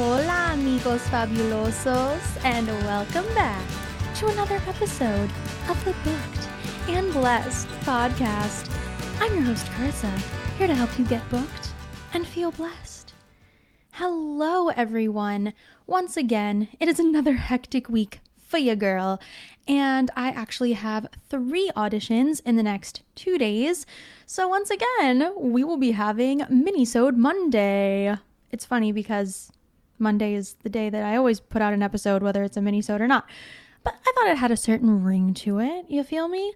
Hola, amigos fabulosos, and welcome back to another episode of the Booked and Blessed podcast. I'm your host, Karissa, here to help you get booked and feel blessed. Hello, everyone. Once again, it is another hectic week for you, girl, and I actually have three auditions in the next two days. So once again, we will be having Minisode Monday. It's funny because Monday is the day that I always put out an episode, whether it's a minisode or not. But I thought it had a certain ring to it. You feel me?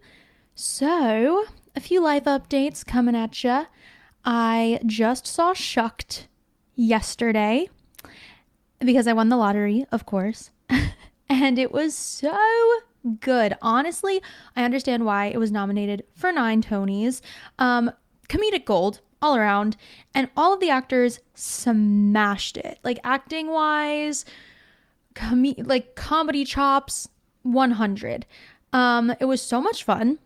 So, a few life updates coming at ya. I just saw Shucked yesterday because I won the lottery, of course. and it was so good. Honestly, I understand why it was nominated for nine Tonys. Um, comedic gold all around, and all of the actors smashed it. Like acting wise, com- like comedy chops, 100. Um, it was so much fun.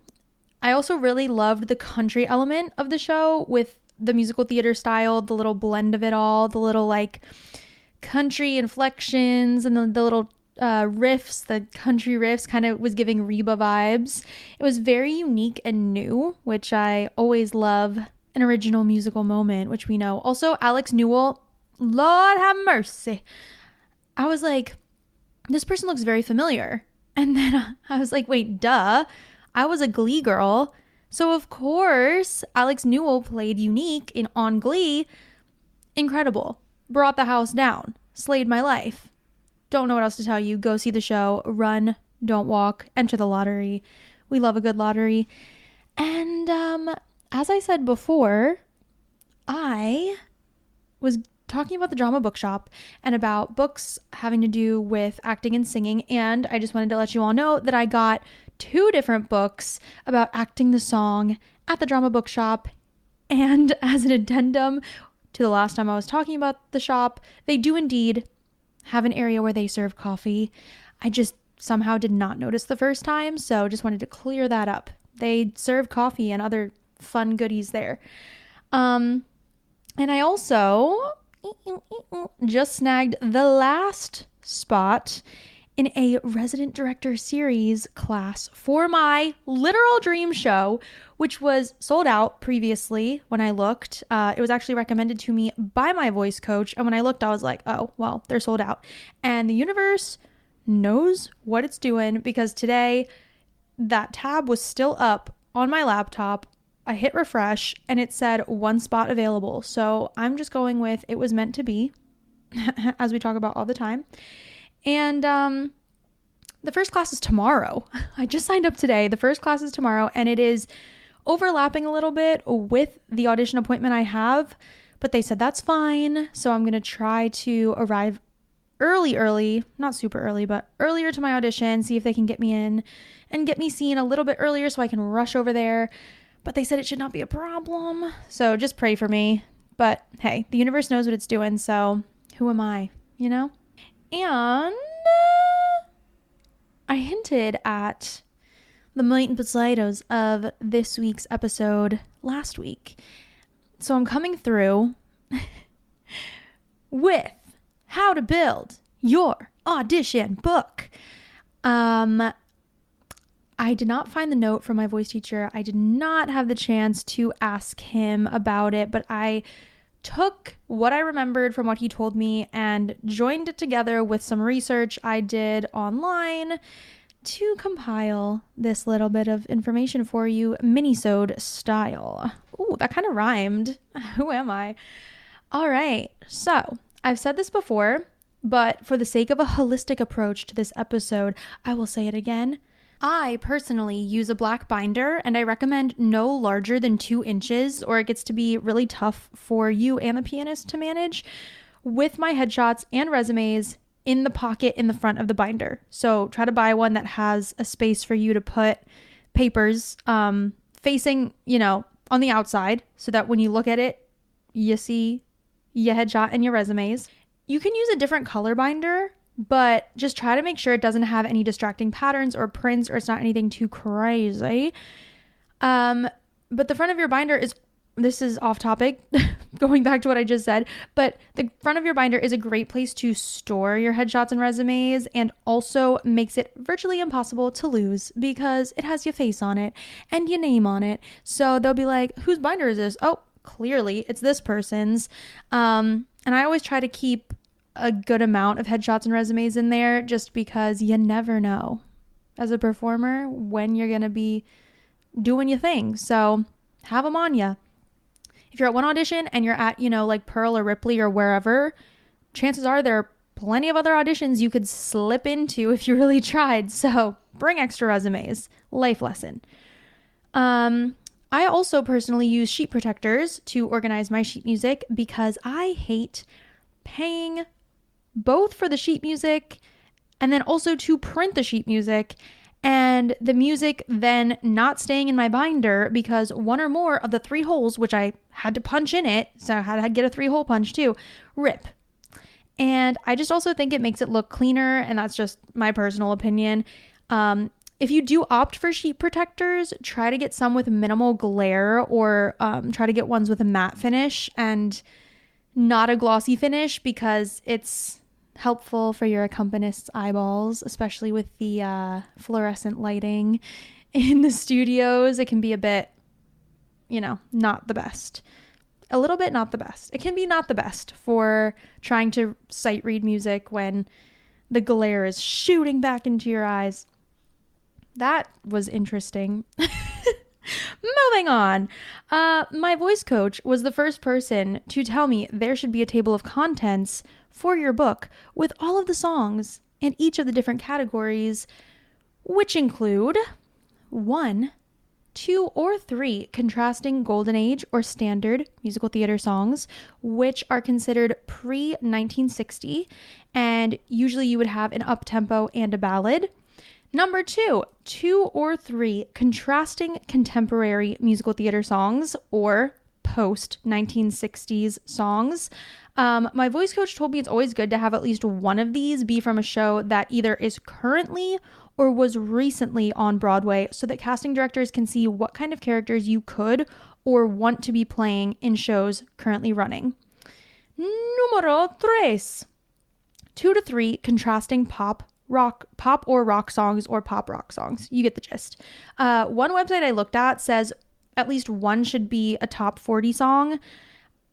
I also really loved the country element of the show with the musical theater style, the little blend of it all, the little like country inflections and the, the little uh, riffs, the country riffs kind of was giving Reba vibes. It was very unique and new, which I always love an original musical moment, which we know. Also, Alex Newell, Lord have mercy. I was like, this person looks very familiar. And then I was like, wait, duh. I was a Glee girl. So, of course, Alex Newell played Unique in On Glee. Incredible. Brought the house down. Slayed my life. Don't know what else to tell you. Go see the show. Run, don't walk. Enter the lottery. We love a good lottery. And um, as I said before, I was talking about the drama bookshop and about books having to do with acting and singing. And I just wanted to let you all know that I got two different books about acting the song at the drama bookshop. And as an addendum to the last time I was talking about the shop, they do indeed have an area where they serve coffee. I just somehow did not notice the first time, so just wanted to clear that up. They serve coffee and other fun goodies there. Um, and I also just snagged the last spot in a resident director series class for my literal dream show, which was sold out previously when I looked. Uh, it was actually recommended to me by my voice coach. And when I looked, I was like, oh, well, they're sold out. And the universe knows what it's doing because today that tab was still up on my laptop I hit refresh and it said one spot available. So I'm just going with it was meant to be, as we talk about all the time. And um, the first class is tomorrow. I just signed up today. The first class is tomorrow, and it is overlapping a little bit with the audition appointment I have, but they said that's fine. So I'm going to try to arrive early, early, not super early, but earlier to my audition, see if they can get me in and get me seen a little bit earlier so I can rush over there but they said it should not be a problem. So just pray for me. But hey, the universe knows what it's doing, so who am I, you know? And uh, I hinted at the meat and potatoes of this week's episode last week. So I'm coming through with how to build your audition book. Um, I did not find the note from my voice teacher. I did not have the chance to ask him about it, but I took what I remembered from what he told me and joined it together with some research I did online to compile this little bit of information for you, minisode style. Ooh, that kind of rhymed. Who am I? All right. So, I've said this before, but for the sake of a holistic approach to this episode, I will say it again. I personally use a black binder and I recommend no larger than two inches or it gets to be really tough for you and the pianist to manage with my headshots and resumes in the pocket in the front of the binder. So try to buy one that has a space for you to put papers um, facing, you know, on the outside so that when you look at it, you see your headshot and your resumes. You can use a different color binder but just try to make sure it doesn't have any distracting patterns or prints or it's not anything too crazy. Um, but the front of your binder is this is off topic, going back to what I just said, but the front of your binder is a great place to store your headshots and resumes and also makes it virtually impossible to lose because it has your face on it and your name on it. So they'll be like, whose binder is this? Oh, clearly it's this person's. Um, and I always try to keep a good amount of headshots and resumes in there just because you never know as a performer when you're going to be doing your thing. So have them on you. If you're at one audition and you're at, you know, like Pearl or Ripley or wherever, chances are there are plenty of other auditions you could slip into if you really tried. So bring extra resumes. Life lesson. Um, I also personally use sheet protectors to organize my sheet music because I hate paying both for the sheet music and then also to print the sheet music and the music then not staying in my binder because one or more of the three holes, which I had to punch in it, so I had to get a three hole punch too, rip. And I just also think it makes it look cleaner, and that's just my personal opinion. Um, if you do opt for sheet protectors, try to get some with minimal glare or um, try to get ones with a matte finish and not a glossy finish because it's helpful for your accompanist's eyeballs, especially with the uh, fluorescent lighting in the studios. It can be a bit, you know, not the best. A little bit not the best. It can be not the best for trying to sight read music when the glare is shooting back into your eyes. That was interesting. Moving on. Uh, my voice coach was the first person to tell me there should be a table of contents for your book with all of the songs in each of the different categories, which include one, two, or three contrasting Golden Age or standard musical theater songs, which are considered pre 1960, and usually you would have an up tempo and a ballad. Number two, two or three contrasting contemporary musical theater songs or post 1960s songs. Um, my voice coach told me it's always good to have at least one of these be from a show that either is currently or was recently on Broadway so that casting directors can see what kind of characters you could or want to be playing in shows currently running. Numero tres. Two to three contrasting pop, rock, pop or rock songs or pop rock songs. You get the gist. Uh, one website I looked at says at least one should be a top 40 song.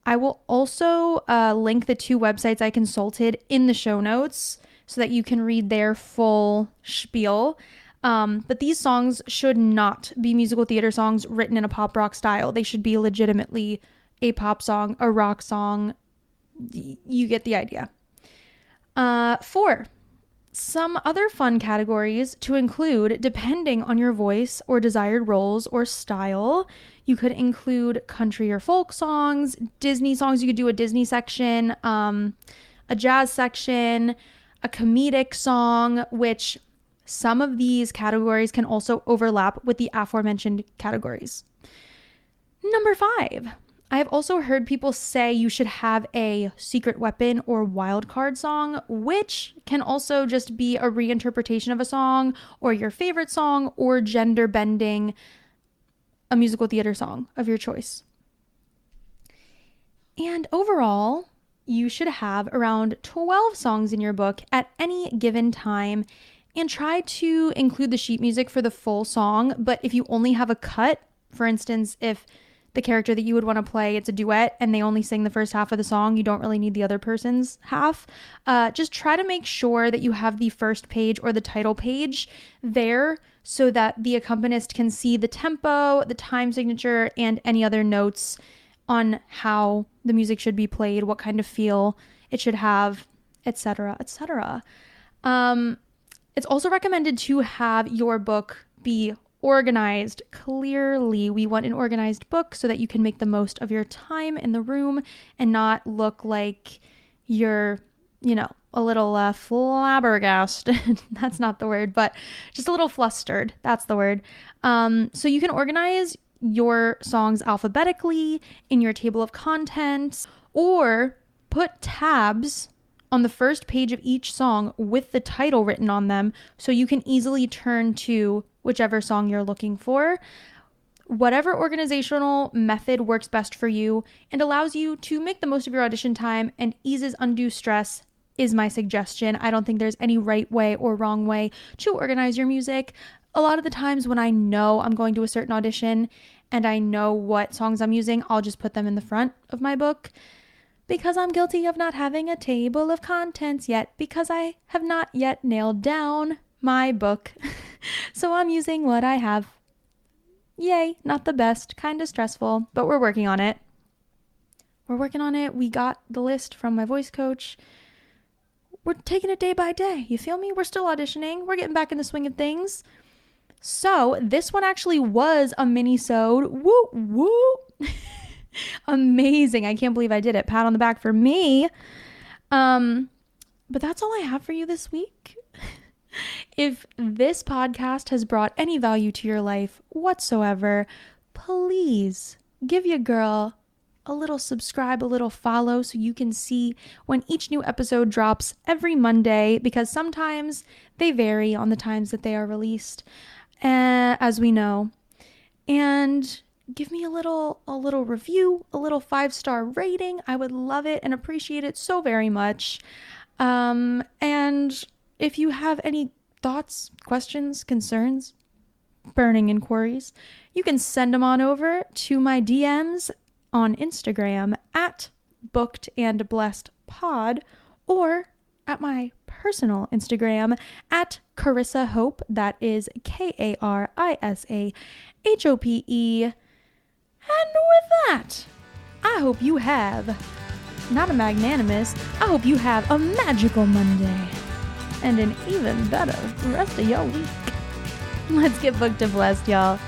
I will also uh, link the two websites I consulted in the show notes so that you can read their full spiel. Um, but these songs should not be musical theater songs written in a pop rock style. They should be legitimately a pop song, a rock song. You get the idea. Uh, four, some other fun categories to include depending on your voice or desired roles or style. You could include country or folk songs, Disney songs. You could do a Disney section, um, a jazz section, a comedic song, which some of these categories can also overlap with the aforementioned categories. Number five, I have also heard people say you should have a secret weapon or wild card song, which can also just be a reinterpretation of a song or your favorite song or gender bending a musical theater song of your choice. And overall, you should have around 12 songs in your book at any given time and try to include the sheet music for the full song. But if you only have a cut, for instance, if the character that you would want to play it's a duet and they only sing the first half of the song you don't really need the other person's half uh, just try to make sure that you have the first page or the title page there so that the accompanist can see the tempo, the time signature, and any other notes on how the music should be played, what kind of feel it should have, etc., etc. Um, it's also recommended to have your book be organized clearly. We want an organized book so that you can make the most of your time in the room and not look like you're, you know, a little uh, flabbergasted. That's not the word, but just a little flustered. That's the word. Um, so you can organize your songs alphabetically in your table of contents or put tabs on the first page of each song with the title written on them so you can easily turn to whichever song you're looking for. whatever organizational method works best for you and allows you to make the most of your audition time and eases undue stress is my suggestion. I don't think there's any right way or wrong way to organize your music. A lot of the times when I know I'm going to a certain audition and I know what songs I'm using, I'll just put them in the front of my book because I'm guilty of not having a table of contents yet because I have not yet nailed down my book. so I'm using what I have. Yay, not the best, kind of stressful, but we're working on it. We're working on it. We got the list from my voice coach we're taking it day by day. You feel me? We're still auditioning. We're getting back in the swing of things. So this one actually was a mini-sode. Woo woo. Amazing. I can't believe I did it. Pat on the back for me. Um, but that's all I have for you this week. if this podcast has brought any value to your life whatsoever, please give your girl a little subscribe, a little follow so you can see when each new episode drops every Monday because sometimes they vary on the times that they are released, uh, as we know. And give me a little a little review, a little five-star rating. I would love it and appreciate it so very much. Um, and if you have any thoughts, questions, concerns, burning inquiries, you can send them on over to my DMs on Instagram at booked and blessed pod or at my personal Instagram at Karissa Hope. That is K A R I S A H O P E. And with that, I hope you have not a magnanimous, I hope you have a magical Monday and an even better rest of your week. Let's get booked and blessed, y'all.